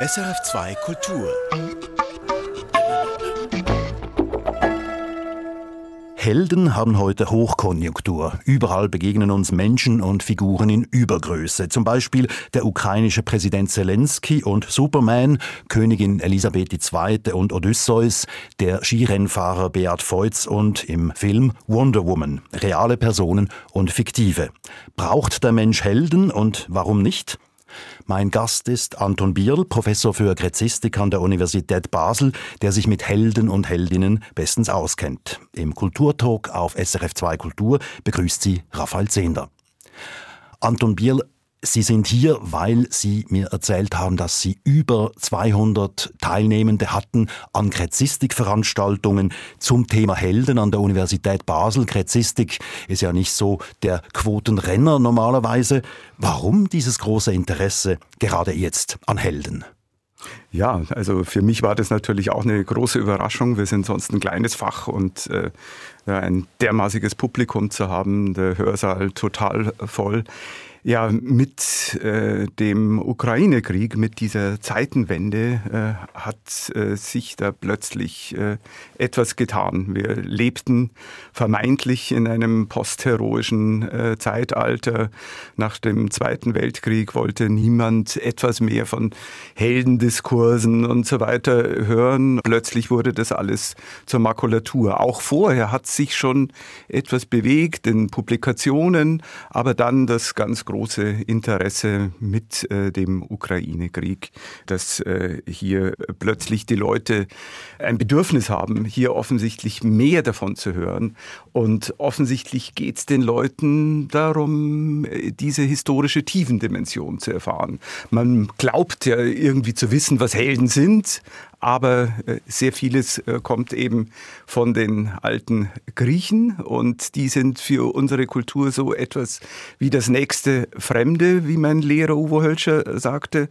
SRF2 Kultur. Helden haben heute Hochkonjunktur. Überall begegnen uns Menschen und Figuren in Übergröße. Zum Beispiel der ukrainische Präsident Zelensky und Superman, Königin Elisabeth II. und Odysseus, der Skirennfahrer Beat Feutz und im Film Wonder Woman. Reale Personen und fiktive. Braucht der Mensch Helden und warum nicht? Mein Gast ist Anton Bierl, Professor für Gräzistik an der Universität Basel, der sich mit Helden und Heldinnen bestens auskennt. Im Kulturtalk auf SRF 2 Kultur begrüßt sie Raphael Zehnder. Anton Bierl, Sie sind hier, weil Sie mir erzählt haben, dass Sie über 200 Teilnehmende hatten an Gräzistikveranstaltungen zum Thema Helden an der Universität Basel. Gräzistik ist ja nicht so der Quotenrenner normalerweise. Warum dieses große Interesse gerade jetzt an Helden? Ja, also für mich war das natürlich auch eine große Überraschung. Wir sind sonst ein kleines Fach und äh, ein dermaßiges Publikum zu haben, der Hörsaal total voll. Ja, mit äh, dem Ukraine-Krieg, mit dieser Zeitenwende äh, hat äh, sich da plötzlich äh, etwas getan. Wir lebten vermeintlich in einem postheroischen äh, Zeitalter. Nach dem Zweiten Weltkrieg wollte niemand etwas mehr von Heldendiskursen und so weiter hören. Plötzlich wurde das alles zur Makulatur. Auch vorher hat sich schon etwas bewegt in Publikationen, aber dann das ganz große Interesse mit äh, dem Ukraine-Krieg, dass äh, hier plötzlich die Leute ein Bedürfnis haben, hier offensichtlich mehr davon zu hören. Und offensichtlich geht es den Leuten darum, äh, diese historische Tiefendimension zu erfahren. Man glaubt ja irgendwie zu wissen, was Helden sind, aber äh, sehr vieles äh, kommt eben von den alten Griechen und die sind für unsere Kultur so etwas wie das nächste Fremde, wie mein Lehrer Uwe Hölscher sagte.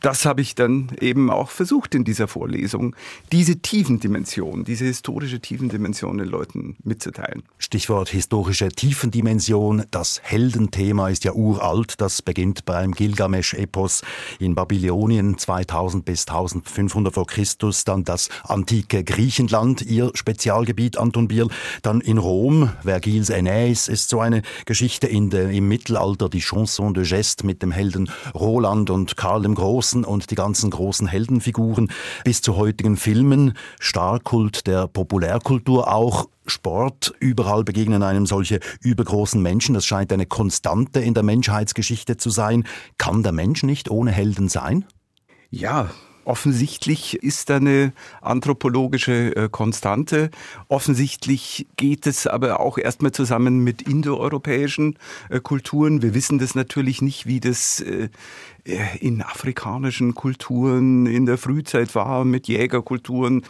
Das habe ich dann eben auch versucht in dieser Vorlesung, diese Tiefendimension, diese historische Tiefendimension den Leuten mitzuteilen. Stichwort historische Tiefendimension. Das Heldenthema ist ja uralt. Das beginnt beim Gilgamesch-Epos in Babylonien 2000 bis 1500 vor Christus Christus, dann das antike Griechenland, ihr Spezialgebiet, Anton Bierl, dann in Rom, Vergils Aeneis ist so eine Geschichte in der, im Mittelalter, die Chanson de Geste mit dem Helden Roland und Karl dem Großen und die ganzen großen Heldenfiguren, bis zu heutigen Filmen, Starkult der Populärkultur auch, Sport. Überall begegnen einem solche übergroßen Menschen. Das scheint eine Konstante in der Menschheitsgeschichte zu sein. Kann der Mensch nicht ohne Helden sein? Ja, Offensichtlich ist da eine anthropologische äh, Konstante. Offensichtlich geht es aber auch erstmal zusammen mit indoeuropäischen äh, Kulturen. Wir wissen das natürlich nicht, wie das äh, in afrikanischen Kulturen in der Frühzeit war, mit Jägerkulturen.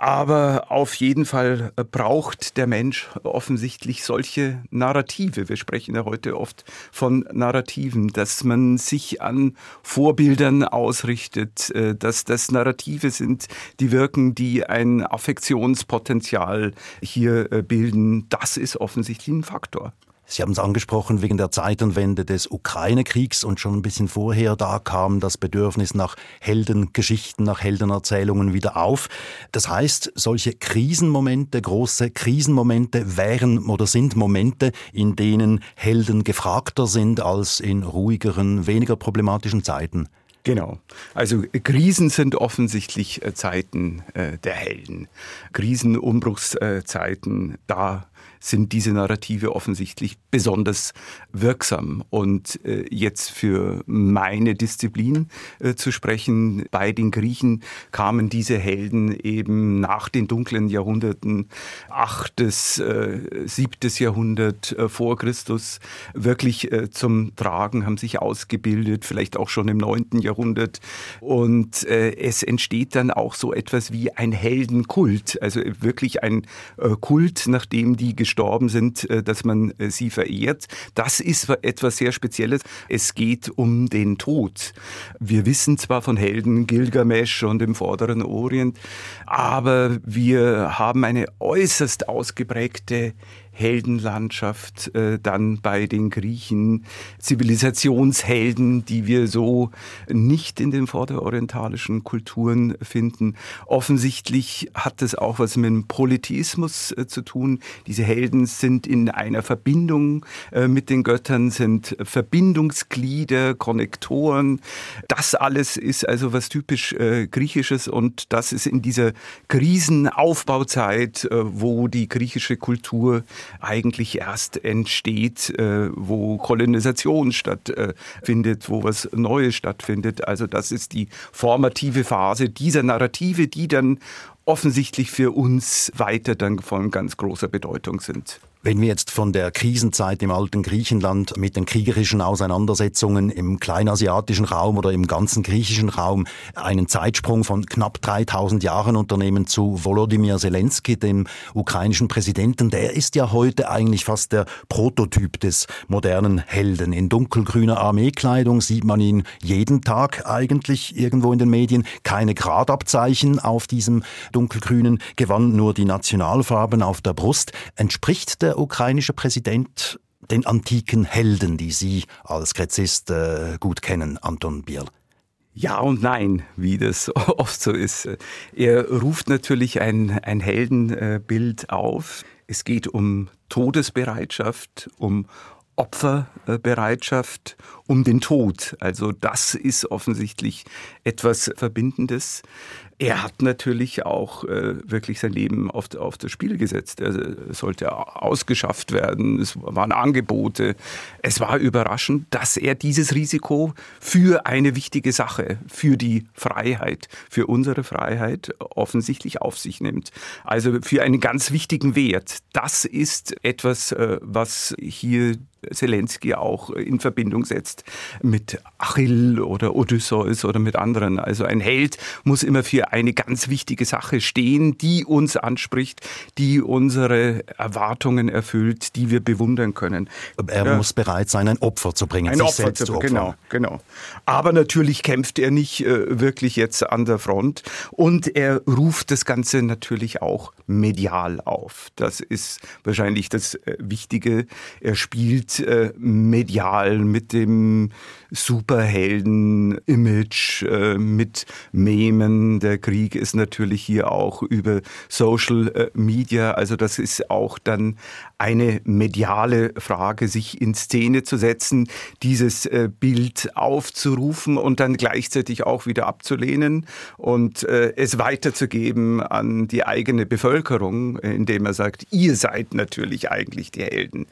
Aber auf jeden Fall äh, braucht der Mensch offensichtlich solche Narrative. Wir sprechen ja heute oft von Narrativen, dass man sich an Vorbildern ausrichtet, äh, dass das Narrative sind, die wirken, die ein Affektionspotenzial hier äh, bilden. Das ist offensichtlich ein Faktor. Sie haben es angesprochen, wegen der Zeitenwende des Ukraine-Kriegs und schon ein bisschen vorher, da kam das Bedürfnis nach Heldengeschichten, nach Heldenerzählungen wieder auf. Das heißt, solche Krisenmomente, große Krisenmomente wären oder sind Momente, in denen Helden gefragter sind als in ruhigeren, weniger problematischen Zeiten. Genau. Also Krisen sind offensichtlich äh, Zeiten äh, der Helden. Krisenumbruchszeiten, da sind diese Narrative offensichtlich besonders wirksam. Und äh, jetzt für meine Disziplin äh, zu sprechen, bei den Griechen kamen diese Helden eben nach den dunklen Jahrhunderten, achtes, äh, siebtes Jahrhundert äh, vor Christus, wirklich äh, zum Tragen, haben sich ausgebildet, vielleicht auch schon im neunten Jahrhundert. Und äh, es entsteht dann auch so etwas wie ein Heldenkult, also wirklich ein äh, Kult, nachdem die gestorben sind, äh, dass man äh, sie verehrt. Das ist etwas sehr Spezielles. Es geht um den Tod. Wir wissen zwar von Helden Gilgamesch und im vorderen Orient, aber wir haben eine äußerst ausgeprägte Heldenlandschaft äh, dann bei den Griechen, Zivilisationshelden, die wir so nicht in den vorderorientalischen Kulturen finden. Offensichtlich hat das auch was mit dem Polytheismus äh, zu tun. Diese Helden sind in einer Verbindung äh, mit den Göttern, sind Verbindungsglieder, Konnektoren. Das alles ist also was typisch äh, Griechisches und das ist in dieser Krisenaufbauzeit, äh, wo die griechische Kultur eigentlich erst entsteht, äh, wo Kolonisation stattfindet, wo was Neues stattfindet. Also das ist die formative Phase dieser Narrative, die dann offensichtlich für uns weiter dann von ganz großer Bedeutung sind. Wenn wir jetzt von der Krisenzeit im alten Griechenland mit den kriegerischen Auseinandersetzungen im kleinasiatischen Raum oder im ganzen griechischen Raum einen Zeitsprung von knapp 3000 Jahren unternehmen zu Volodymyr Zelensky, dem ukrainischen Präsidenten, der ist ja heute eigentlich fast der Prototyp des modernen Helden. In dunkelgrüner Armeekleidung sieht man ihn jeden Tag eigentlich irgendwo in den Medien. Keine Gradabzeichen auf diesem dunkelgrünen Gewand, nur die Nationalfarben auf der Brust. Entspricht der der ukrainische Präsident den antiken Helden, die Sie als Gräzist äh, gut kennen, Anton Biel? Ja und nein, wie das oft so ist. Er ruft natürlich ein, ein Heldenbild auf. Es geht um Todesbereitschaft, um Opferbereitschaft, um den Tod. Also das ist offensichtlich etwas Verbindendes. Er hat natürlich auch äh, wirklich sein Leben auf, auf das Spiel gesetzt. Er sollte ausgeschafft werden. Es waren Angebote. Es war überraschend, dass er dieses Risiko für eine wichtige Sache, für die Freiheit, für unsere Freiheit offensichtlich auf sich nimmt. Also für einen ganz wichtigen Wert. Das ist etwas, äh, was hier Zelensky auch in Verbindung setzt mit Achill oder Odysseus oder mit anderen. Also ein Held muss immer für eine ganz wichtige Sache stehen, die uns anspricht, die unsere Erwartungen erfüllt, die wir bewundern können. Er ja. muss bereit sein, ein Opfer zu bringen, ein Opfer zu, zu Genau, genau. Aber natürlich kämpft er nicht äh, wirklich jetzt an der Front und er ruft das Ganze natürlich auch medial auf. Das ist wahrscheinlich das äh, Wichtige. Er spielt äh, medial mit dem Superhelden-Image, äh, mit Memen. Der Krieg ist natürlich hier auch über Social äh, Media. Also das ist auch dann eine mediale Frage, sich in Szene zu setzen, dieses äh, Bild aufzurufen und dann gleichzeitig auch wieder abzulehnen und äh, es weiterzugeben an die eigene Bevölkerung, indem er sagt, ihr seid natürlich eigentlich die Helden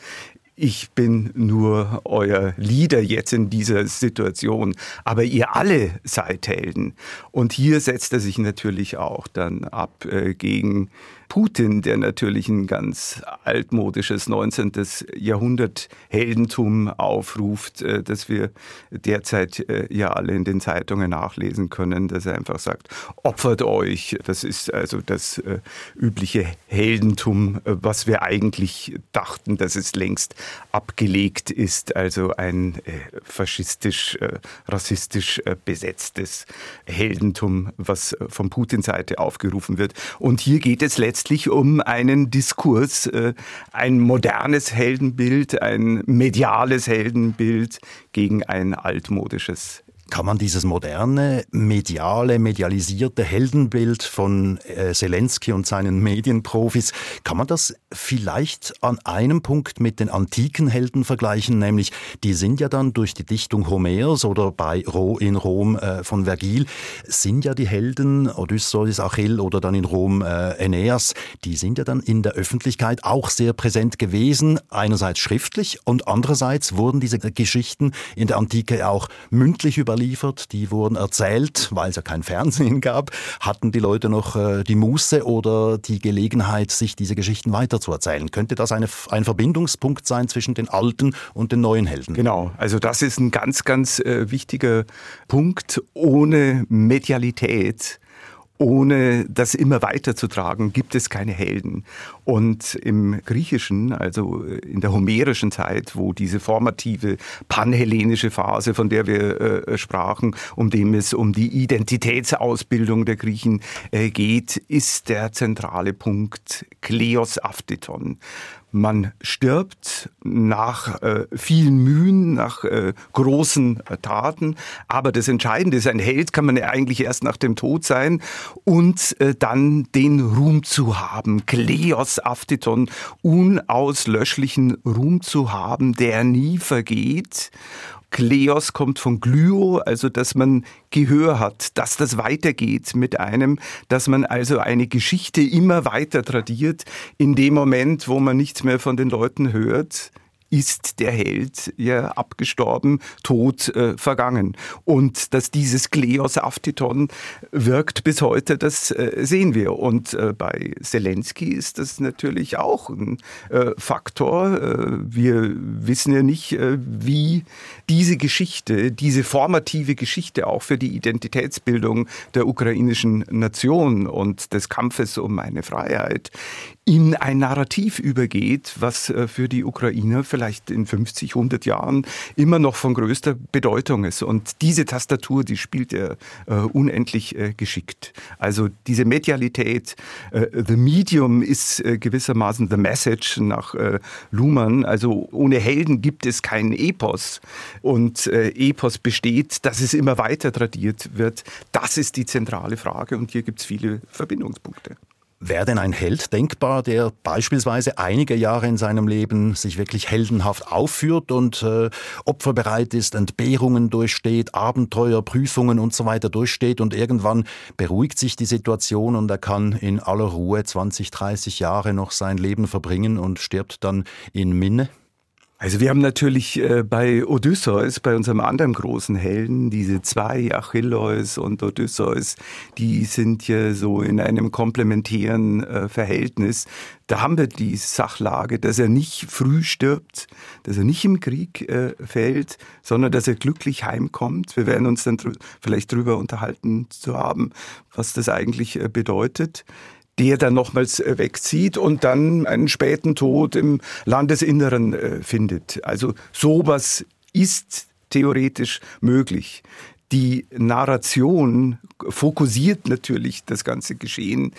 ich bin nur euer Leader jetzt in dieser Situation, aber ihr alle seid Helden. Und hier setzt er sich natürlich auch dann ab äh, gegen Putin, der natürlich ein ganz altmodisches 19. Jahrhundert Heldentum aufruft, äh, das wir derzeit äh, ja alle in den Zeitungen nachlesen können, dass er einfach sagt, opfert euch. Das ist also das äh, übliche Heldentum, was wir eigentlich dachten, dass es längst abgelegt ist. Also ein faschistisch, rassistisch besetztes Heldentum, was von Putins Seite aufgerufen wird. Und hier geht es letztlich letztlich um einen Diskurs, äh, ein modernes Heldenbild, ein mediales Heldenbild gegen ein altmodisches kann man dieses moderne, mediale, medialisierte Heldenbild von äh, Zelensky und seinen Medienprofis, kann man das vielleicht an einem Punkt mit den antiken Helden vergleichen? Nämlich, die sind ja dann durch die Dichtung Homers oder bei Ro in Rom äh, von Vergil, sind ja die Helden Odysseus, Achill oder dann in Rom äh, Aeneas, die sind ja dann in der Öffentlichkeit auch sehr präsent gewesen, einerseits schriftlich und andererseits wurden diese Geschichten in der Antike auch mündlich über überliefert, die wurden erzählt, weil es ja kein Fernsehen gab. Hatten die Leute noch äh, die Muße oder die Gelegenheit, sich diese Geschichten weiterzuerzählen? Könnte das eine, ein Verbindungspunkt sein zwischen den alten und den neuen Helden? Genau, also das ist ein ganz, ganz äh, wichtiger Punkt. Ohne Medialität ohne das immer weiterzutragen, gibt es keine Helden. Und im Griechischen, also in der homerischen Zeit, wo diese formative panhellenische Phase, von der wir äh, sprachen, um dem es um die Identitätsausbildung der Griechen äh, geht, ist der zentrale Punkt Kleos Aphteton. man stirbt nach äh, vielen Mühen, nach äh, großen äh, Taten. Aber das Entscheidende ist, ein Held kann man ja eigentlich erst nach dem Tod sein und äh, dann den Ruhm zu haben. Kleos Aftiton, unauslöschlichen Ruhm zu haben, der nie vergeht Kleos kommt von Glyo, also dass man Gehör hat, dass das weitergeht mit einem, dass man also eine Geschichte immer weiter tradiert. In dem Moment, wo man nichts mehr von den Leuten hört, ist der Held ja abgestorben, tot, äh, vergangen. Und dass dieses Kleos Aftiton wirkt bis heute, das äh, sehen wir. Und äh, bei Zelensky ist das natürlich auch ein äh, Faktor. Äh, wir wissen ja nicht, äh, wie diese Geschichte, diese formative Geschichte auch für die Identitätsbildung der ukrainischen Nation und des Kampfes um eine Freiheit in ein Narrativ übergeht, was für die Ukrainer vielleicht in 50, 100 Jahren immer noch von größter Bedeutung ist. Und diese Tastatur, die spielt er äh, unendlich äh, geschickt. Also diese Medialität, äh, the medium ist äh, gewissermaßen the message nach äh, Luhmann. Also ohne Helden gibt es keinen Epos. Und Epos besteht, dass es immer weiter tradiert wird. Das ist die zentrale Frage und hier gibt es viele Verbindungspunkte. Wäre denn ein Held denkbar, der beispielsweise einige Jahre in seinem Leben sich wirklich heldenhaft aufführt und äh, opferbereit ist, Entbehrungen durchsteht, Abenteuer, Prüfungen und so weiter durchsteht und irgendwann beruhigt sich die Situation und er kann in aller Ruhe 20, 30 Jahre noch sein Leben verbringen und stirbt dann in Minne? Also wir haben natürlich äh, bei Odysseus, bei unserem anderen großen Helden, diese zwei, Achilleus und Odysseus, die sind ja so in einem komplementären äh, Verhältnis. Da haben wir die Sachlage, dass er nicht früh stirbt, dass er nicht im Krieg äh, fällt, sondern dass er glücklich heimkommt. Wir werden uns dann vielleicht drüber unterhalten zu haben, was das eigentlich äh, der dann nochmals äh, wegzieht und dann einen späten Tod im Landesinneren äh, findet. Also sowas ist theoretisch möglich. Die Narration fokussiert natürlich das ganze Geschehen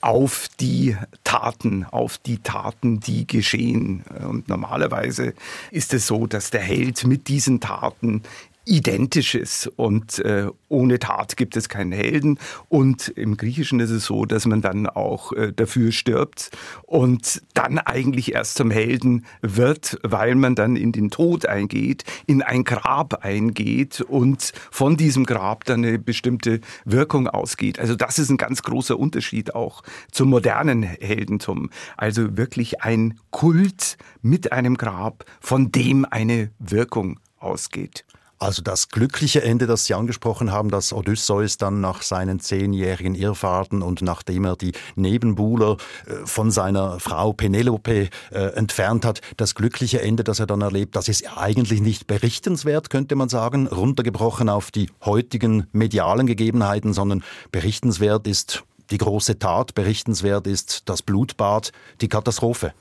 auf die Taten, auf die Taten, die geschehen. Und normalerweise ist es so, dass der Held mit diesen Taten Identisches und äh, ohne Tat gibt es keinen Helden und im Griechischen ist es so, dass man dann auch äh, dafür stirbt und dann eigentlich erst zum Helden wird, weil man dann in den Tod eingeht, in ein Grab eingeht und von diesem Grab dann eine bestimmte Wirkung ausgeht. Also das ist ein ganz großer Unterschied auch zum modernen Heldentum. Also wirklich ein Kult mit einem Grab, von dem eine Wirkung ausgeht. Also das glückliche Ende, das Sie angesprochen haben, dass Odysseus dann nach seinen zehnjährigen Irrfahrten und nachdem er die Nebenbuhler äh, von seiner Frau Penelope äh, entfernt hat, das glückliche Ende, das er dann erlebt, das ist eigentlich nicht berichtenswert, könnte man sagen, runtergebrochen auf die heutigen medialen Gegebenheiten, sondern berichtenswert ist die große Tat, berichtenswert ist das Blutbad, die Katastrophe.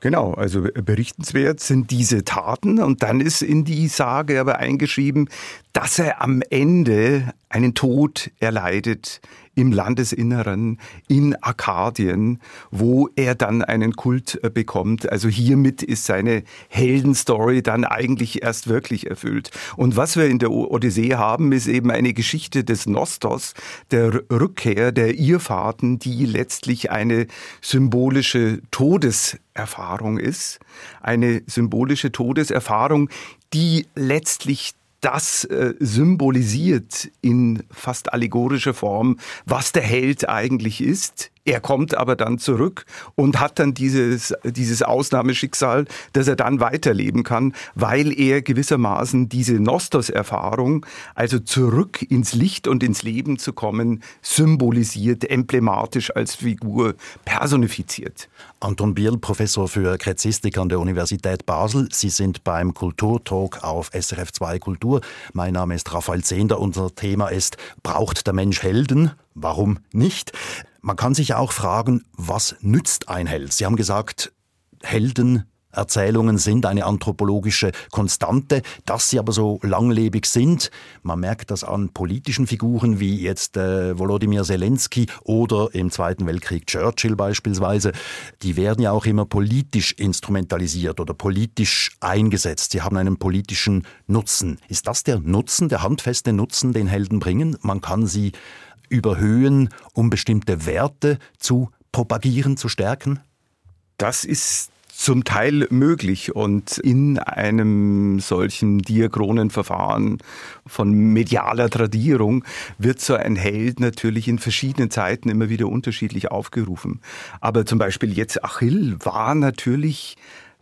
Genau, also berichtenswert sind diese Taten und dann ist in die Sage aber eingeschrieben, dass er am Ende einen Tod erleidet im Landesinneren, in Arkadien, wo er dann einen Kult äh, bekommt. Also hiermit ist seine Heldenstory dann eigentlich erst wirklich erfüllt. Und was wir in der Odyssee haben, ist eben eine Geschichte des Nostos, der Rückkehr der Irrfahrten, die letztlich eine symbolische Todeserfahrung ist. Eine symbolische Todeserfahrung, die letztlich das äh, symbolisiert in fast allegorischer Form, was der Held eigentlich ist er kommt aber dann zurück und hat dann dieses, dieses Ausnahmeschicksal, dass er dann weiterleben kann, weil er gewissermaßen diese Nostos-Erfahrung, also zurück ins Licht und ins Leben zu kommen, symbolisiert, emblematisch als Figur personifiziert. Anton Biel, Professor für Kräzistik an der Universität Basel. Sie sind beim Kulturtalk auf SRF 2 Kultur. Mein Name ist Raphael Zehnder. Unser Thema ist, braucht der Mensch Helden? Warum nicht? Man kann sich auch fragen, was nützt ein Held? Sie haben gesagt, Helden Erzählungen sind eine anthropologische Konstante. Dass sie aber so langlebig sind, man merkt das an politischen Figuren wie jetzt äh, Volodymyr Zelensky oder im Zweiten Weltkrieg Churchill beispielsweise. Die werden ja auch immer politisch instrumentalisiert oder politisch eingesetzt. Sie haben einen politischen Nutzen. Ist das der Nutzen, der handfeste Nutzen, den Helden bringen? Man kann sie überhöhen, um bestimmte Werte zu propagieren, zu stärken? Das ist zum Teil möglich und in einem solchen diachronen Verfahren von medialer Tradierung wird so ein Held natürlich in verschiedenen Zeiten immer wieder unterschiedlich aufgerufen. Aber zum Beispiel jetzt Achill war natürlich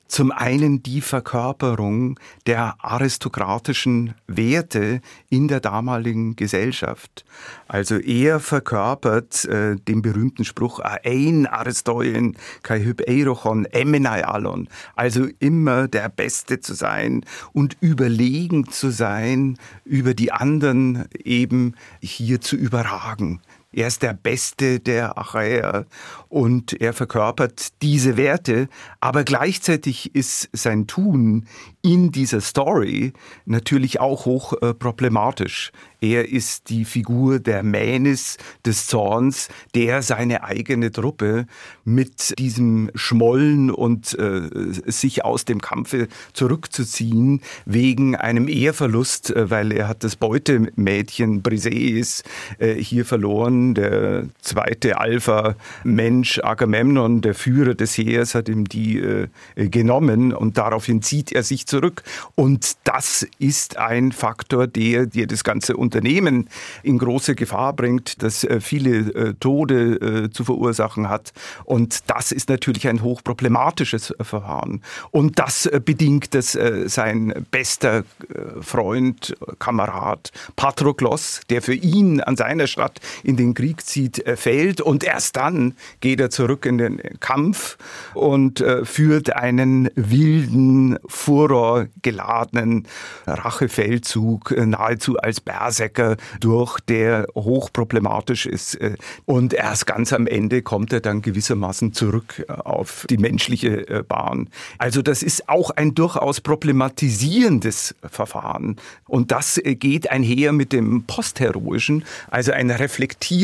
zum einen die Verkörperung der aristokratischen Werte in der damaligen Gesellschaft. Also er verkörpert äh, den berühmten Spruch Aein Aristoien kai hypeirochon emenai alon. Also immer der Beste zu sein und überlegen zu sein, über die anderen eben hier zu überragen. Er ist der Beste der Achäer und er verkörpert diese Werte, aber gleichzeitig ist sein Tun in dieser Story natürlich auch hoch äh, problematisch. Er ist die Figur der Mähnis, des Zorns, der seine eigene Truppe mit diesem Schmollen und äh, sich aus dem Kampfe zurückzuziehen wegen einem Ehrverlust, äh, weil er hat das Beutemädchen Briseis äh, hier verloren. Der zweite Alpha-Mensch Agamemnon, der Führer des Heers, hat ihm die äh, genommen und daraufhin zieht er sich zurück. Und das ist ein Faktor, der dir das ganze Unternehmen in große Gefahr bringt, das äh, viele äh, Tode äh, zu verursachen hat. Und das ist natürlich ein hochproblematisches Verfahren. Und das bedingt, dass sein bester Freund, Kamerad Patroklos, der für ihn an seiner Stadt in den Krieg zieht, fällt. Und erst dann geht er zurück in den Kampf und führt einen wilden Furor geladenen Rachefeldzug äh, nahezu als Berserker durch, der hochproblematisch ist. Äh, und erst ganz am Ende kommt er dann gewissermaßen zurück äh, auf die menschliche Bahn. Also das ist auch ein durchaus problematisierendes Verfahren. Und das geht einher mit dem Postheroischen, also ein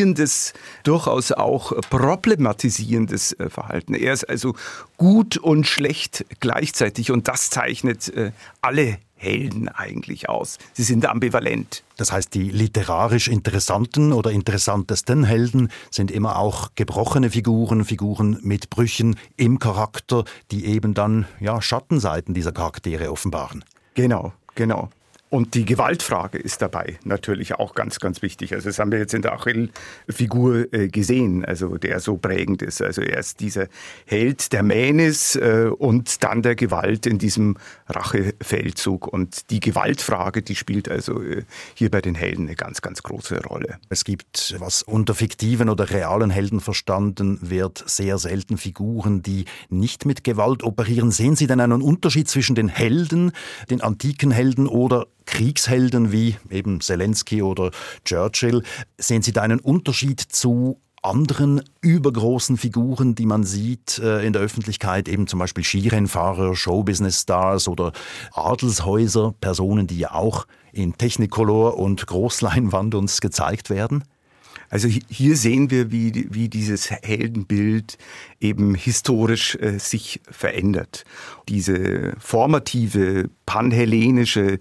reflektierendes, durchaus auch problematisierendes Verhalten. Er ist also gut und schlecht gleichzeitig und das zeichnet alle Helden eigentlich aus. Sie sind ambivalent. Das heißt, die literarisch interessanten oder interessantesten Helden sind immer auch gebrochene Figuren, Figuren mit Brüchen im Charakter, die eben dann ja Schattenseiten dieser Charaktere offenbaren. Genau, genau. Und die Gewaltfrage ist dabei natürlich auch ganz, ganz wichtig. Also das haben wir jetzt in der Achill-Figur äh, gesehen, also der so prägend ist. Also er ist dieser Held der Mähnis äh, und dann der Gewalt in diesem Rachefeldzug. Und die Gewaltfrage, die spielt also äh, hier bei den Helden eine ganz, ganz große Rolle. Es gibt, was unter fiktiven oder realen Helden verstanden wird, sehr selten Figuren, die nicht mit Gewalt operieren. Sehen Sie denn einen Unterschied zwischen den Helden, den antiken Helden oder Kriegshelden wie eben Zelensky oder Churchill. Sehen Sie da einen Unterschied zu anderen übergroßen Figuren, die man sieht äh, in der Öffentlichkeit, eben zum Beispiel Skirennfahrer, Showbusiness-Stars oder Adelshäuser, Personen, die ja auch in Technicolor und Großleinwand uns gezeigt werden? Also hier sehen wir, wie, wie dieses Heldenbild eben historisch äh, sich verändert. Diese formative, panhellenische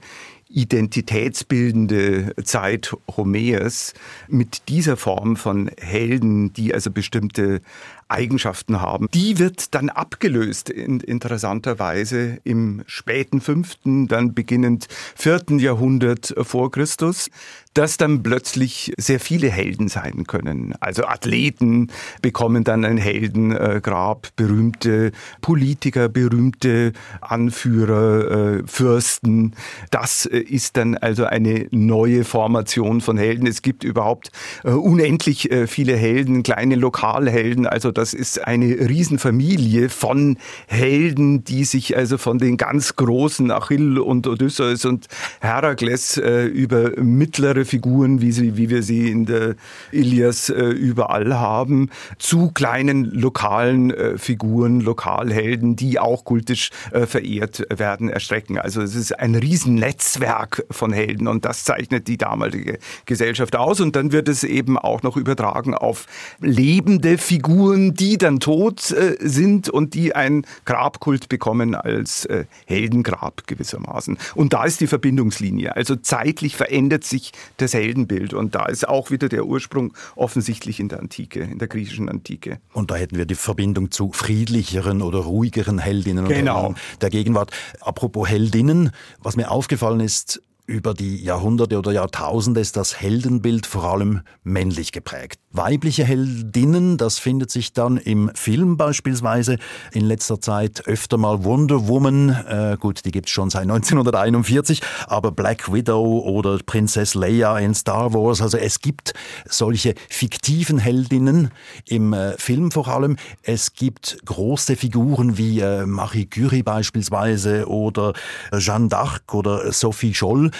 identitätsbildende Zeit Homers mit dieser Form von Helden, die also bestimmte Eigenschaften haben. Die wird dann abgelöst in interessanterweise im späten fünften, dann beginnend vierten Jahrhundert vor Christus, dass dann plötzlich sehr viele Helden sein können. Also Athleten bekommen dann ein Heldengrab, berühmte Politiker, berühmte Anführer, äh, Fürsten. Das ist dann also eine neue Formation von Helden. Es gibt überhaupt äh, unendlich äh, viele Helden, kleine Lokalhelden, also das ist eine Riesenfamilie von Helden, die sich also von den ganz großen Achill und Odysseus und Herakles äh, über mittlere Figuren, wie, sie, wie wir sie in der Ilias äh, überall haben, zu kleinen lokalen äh, Figuren, Lokalhelden, die auch kultisch äh, verehrt werden, erstrecken. Also es ist ein Riesennetzwerk von Helden und das zeichnet die damalige Gesellschaft aus und dann wird es eben auch noch übertragen auf lebende Figuren, die dann tot äh, sind und die ein Grabkult bekommen als äh, Heldengrab gewissermaßen. Und da ist die Verbindungslinie. Also zeitlich verändert sich das Heldenbild und da ist auch wieder der Ursprung offensichtlich in der Antike, in der griechischen Antike. Und da hätten wir die Verbindung zu friedlicheren oder ruhigeren Heldinnen und genau. Der Gegenwart. Apropos Heldinnen, was mir aufgefallen ist, über die Jahrhunderte oder Jahrtausende ist das Heldenbild vor allem männlich geprägt. Weibliche Heldinnen, das findet sich dann im Film beispielsweise in letzter Zeit öfter mal Wonder Woman, äh, gut, die gibt's schon seit 1941, aber Black Widow oder Prinzess Leia in Star Wars, also es gibt solche fiktiven Heldinnen im äh, Film vor allem. Es gibt große Figuren wie äh, Marie Curie beispielsweise oder Jeanne d'Arc oder Sophie Scholl.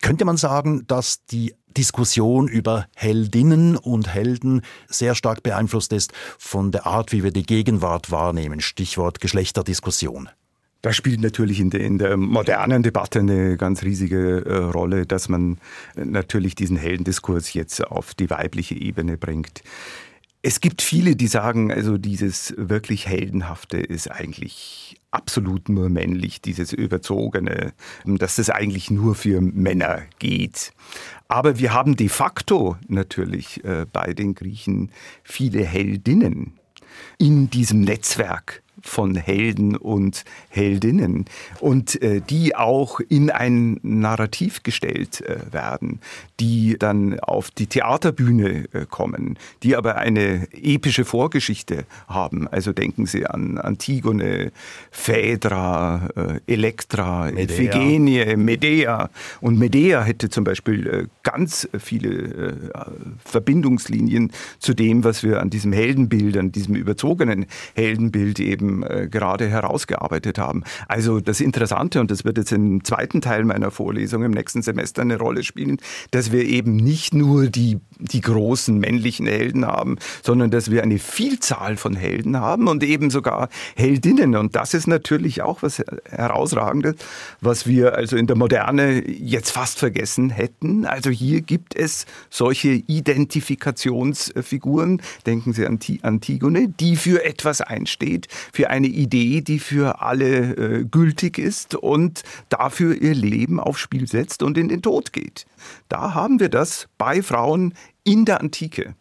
Könnte man sagen, dass die Diskussion über Heldinnen und Helden sehr stark beeinflusst ist von der Art, wie wir die Gegenwart wahrnehmen. Stichwort Geschlechterdiskussion. Das spielt natürlich in der, in der, modernen Debatte eine ganz riesige äh, Rolle, dass man natürlich diesen Heldendiskurs jetzt auf die weibliche Ebene bringt. Es gibt viele, die sagen, also dieses wirklich Heldenhafte ist eigentlich absolut nur männlich, dieses Überzogene, dass das eigentlich nur für Männer geht. Aber wir haben de facto natürlich äh, bei den Griechen viele Heldinnen in diesem Netzwerk von Helden und Heldinnen und äh, die auch in ein Narrativ gestellt äh, werden, die dann auf die Theaterbühne äh, kommen, die aber eine epische Vorgeschichte haben. Also denken Sie an Antigone, Phaedra, äh, Elektra, Medea. Iphigenie, Medea. Und Medea hätte zum Beispiel äh, ganz viele äh, Verbindungslinien zu dem, was wir an diesem Heldenbild, an diesem überzogenen Heldenbild eben äh, gerade herausgearbeitet haben. Also das Interessante, und das wird jetzt im zweiten Teil meiner Vorlesung im nächsten Semester eine Rolle spielen, dass wir eben nicht nur die, die großen männlichen Helden haben, sondern dass wir eine Vielzahl von Helden haben und eben sogar Heldinnen. Und das ist natürlich auch was Herausragendes, was wir also in der Moderne jetzt fast vergessen hätten. Also hier gibt es solche Identifikationsfiguren, denken Sie an Antigone, die für etwas einsteht, für eine Idee, die für alle äh, gültig ist und dafür ihr Leben aufs Spiel setzt und in den Tod geht. Da haben wir das bei Frauen in der Antike.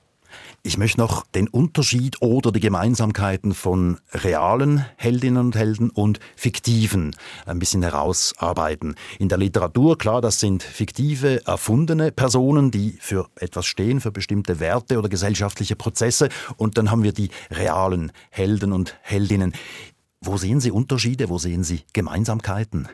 Ich möchte noch den Unterschied oder die Gemeinsamkeiten von realen Heldinnen und Helden und fiktiven ein bisschen herausarbeiten. In der Literatur, klar, das sind fiktive, erfundene Personen, die für etwas stehen, für bestimmte Werte oder gesellschaftliche Prozesse. Und dann haben wir die realen Helden und Heldinnen. Wo sehen Sie Unterschiede? Wo sehen Sie Gemeinsamkeiten?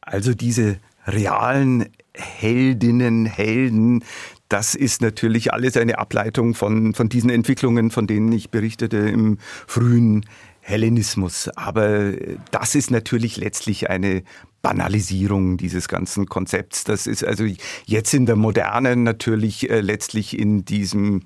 Also diese realen Heldinnen, Helden, das ist natürlich alles eine Ableitung von, von diesen Entwicklungen, von denen ich berichtete im frühen Hellenismus. Aber das ist natürlich letztlich eine Banalisierung dieses ganzen Konzepts. Das ist also jetzt in der Moderne natürlich äh, letztlich in diesem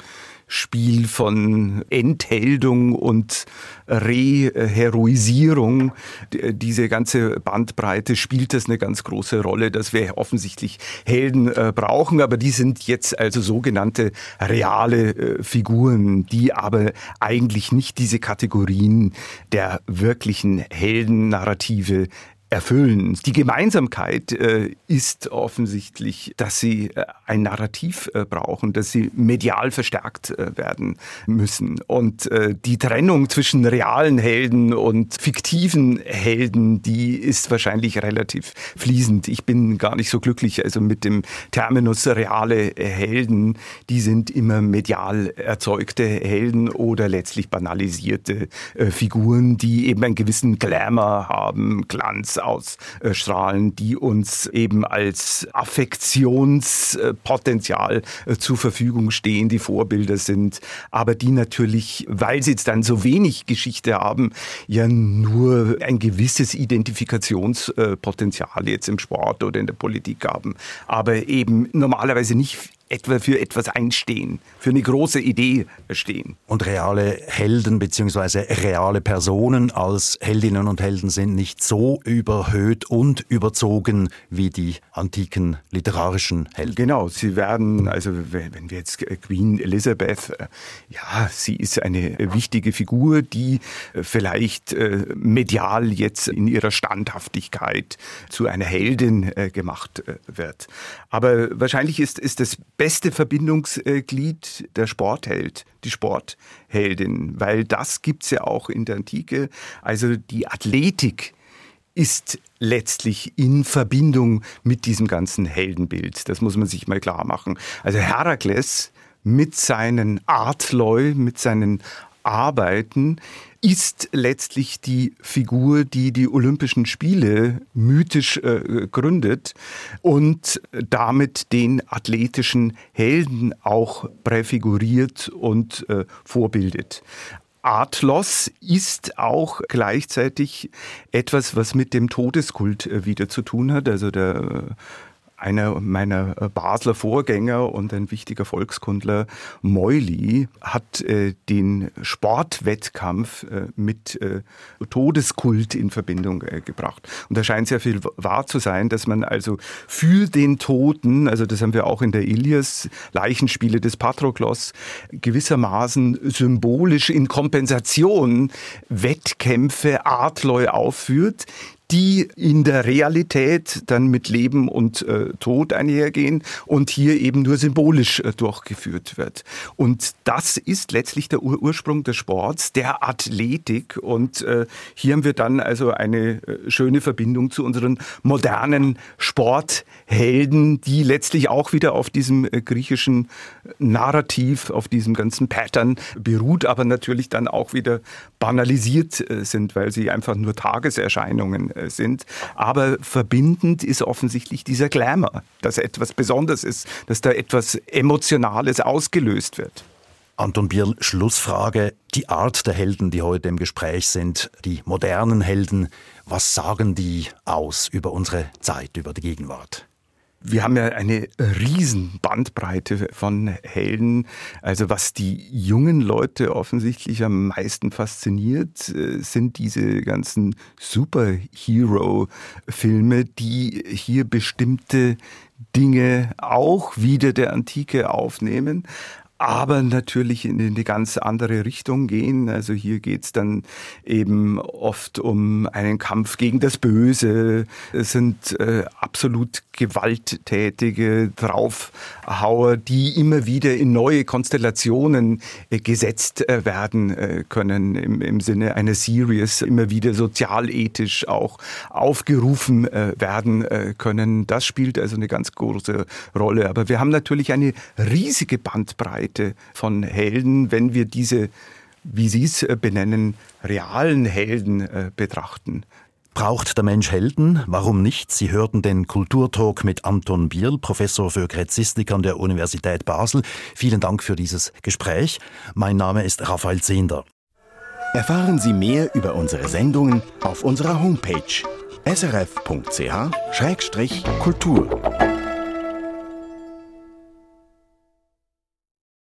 Spiel von Entheldung und Reheroisierung. Diese ganze Bandbreite spielt das eine ganz große Rolle, dass wir offensichtlich Helden äh, brauchen, aber die sind jetzt also sogenannte reale äh, Figuren, die aber eigentlich nicht diese Kategorien der wirklichen Heldennarrative erfüllen. Die Gemeinsamkeit äh, ist offensichtlich, dass sie äh, ein Narrativ äh, brauchen, dass sie medial verstärkt äh, werden müssen. Und äh, die Trennung zwischen realen Helden und fiktiven Helden, die ist wahrscheinlich relativ fließend. Ich bin gar nicht so glücklich also mit dem Terminus reale Helden. Die sind immer medial erzeugte Helden oder letztlich banalisierte äh, Figuren, die eben einen gewissen Glamour haben, Glanz Spaß ausstrahlen, die uns eben als Affektionspotenzial äh, zur Verfügung stehen, die Vorbilder sind, aber die natürlich, weil sie jetzt dann so wenig Geschichte haben, ja nur ein gewisses Identifikationspotenzial jetzt im Sport oder in der Politik haben, aber eben normalerweise nicht etwa für etwas einstehen, für eine große Idee stehen. Und reale Helden bzw. reale Personen als Heldinnen und Helden sind nicht so überhöht und überzogen wie die antiken literarischen Helden. Genau, sie werden, also wenn wir jetzt Queen Elizabeth, äh, ja, sie ist eine wichtige Figur, die äh, vielleicht äh, medial jetzt in ihrer Standhaftigkeit zu einer Heldin gemacht wird. Aber wahrscheinlich ist, ist das beste Verbindungsglied der Sportheld, die Sportheldin, weil das gibt es ja auch in der Antike. Also die Athletik ist letztlich in Verbindung mit diesem ganzen Heldenbild. Das muss man sich mal klar machen. Also Herakles mit seinen Artleu, mit seinen Arbeiten ist letztlich die Figur, die die Olympischen Spiele mythisch äh, gründet und damit den athletischen Helden auch präfiguriert und äh, vorbildet. Atlos ist auch gleichzeitig etwas, was mit dem Todeskult äh, wieder zu tun hat. Also der einer meiner äh, Basler Vorgänger und ein wichtiger Volkskundler, Meuli, hat äh, den Sportwettkampf äh, mit Todeskult in Verbindung gebracht. Und da scheint sehr viel wahr zu sein, dass man also für den Toten, also das haben wir auch in der Ilias, Leichenspiele des Patroklos, gewissermaßen symbolisch in Kompensation Wettkämpfe artleu aufführt, die in der Realität dann mit Leben und äh, Tod einhergehen und hier eben nur symbolisch äh, durchgeführt wird. Und das ist letztlich der Ur Ursprung des Sports, der Athletik. Und äh, hier haben wir dann also eine äh, schöne Verbindung zu unseren modernen Sporthelden, die letztlich auch wieder auf diesem äh, griechischen Narrativ, auf diesem ganzen Pattern beruht, aber natürlich dann auch wieder banalisiert äh, sind, weil sie einfach nur Tageserscheinungen äh, sind. Aber verbindend ist offensichtlich dieser Glamour, dass etwas Besonderes ist, dass da etwas Emotionales ausgelöst wird. Anton Bierl, Schlussfrage. Die Art der Helden, die heute im Gespräch sind, die modernen Helden, was sagen die aus über unsere Zeit, über die Gegenwart? Wir haben ja eine riesen Bandbreite von Helden. Also was die jungen Leute offensichtlich am meisten fasziniert, äh, sind diese ganzen Superhero-Filme, die hier bestimmte Dinge auch wieder der Antike aufnehmen, aber natürlich in eine ganz andere Richtung gehen. Also hier geht's dann eben oft um einen Kampf gegen das Böse. Es sind äh, absolut gewalttätige Draufhauer, die immer wieder in neue Konstellationen äh, gesetzt äh, werden äh, können, im, im Sinne einer Series, immer wieder sozialethisch auch aufgerufen äh, werden äh, können. Das spielt also eine ganz große Rolle. Aber wir haben natürlich eine riesige Bandbreite Bandbreite von Helden, wenn wir diese, wie Sie es äh, benennen, realen Helden äh, betrachten. Braucht der Mensch Helden? Warum nicht? Sie hörten den Kulturtalk mit Anton Bierl, Professor für Gräzistik an der Universität Basel. Vielen Dank für dieses Gespräch. Mein Name ist Raphael Zehnder. Erfahren Sie mehr über unsere Sendungen auf unserer Homepage srf.ch-kultur.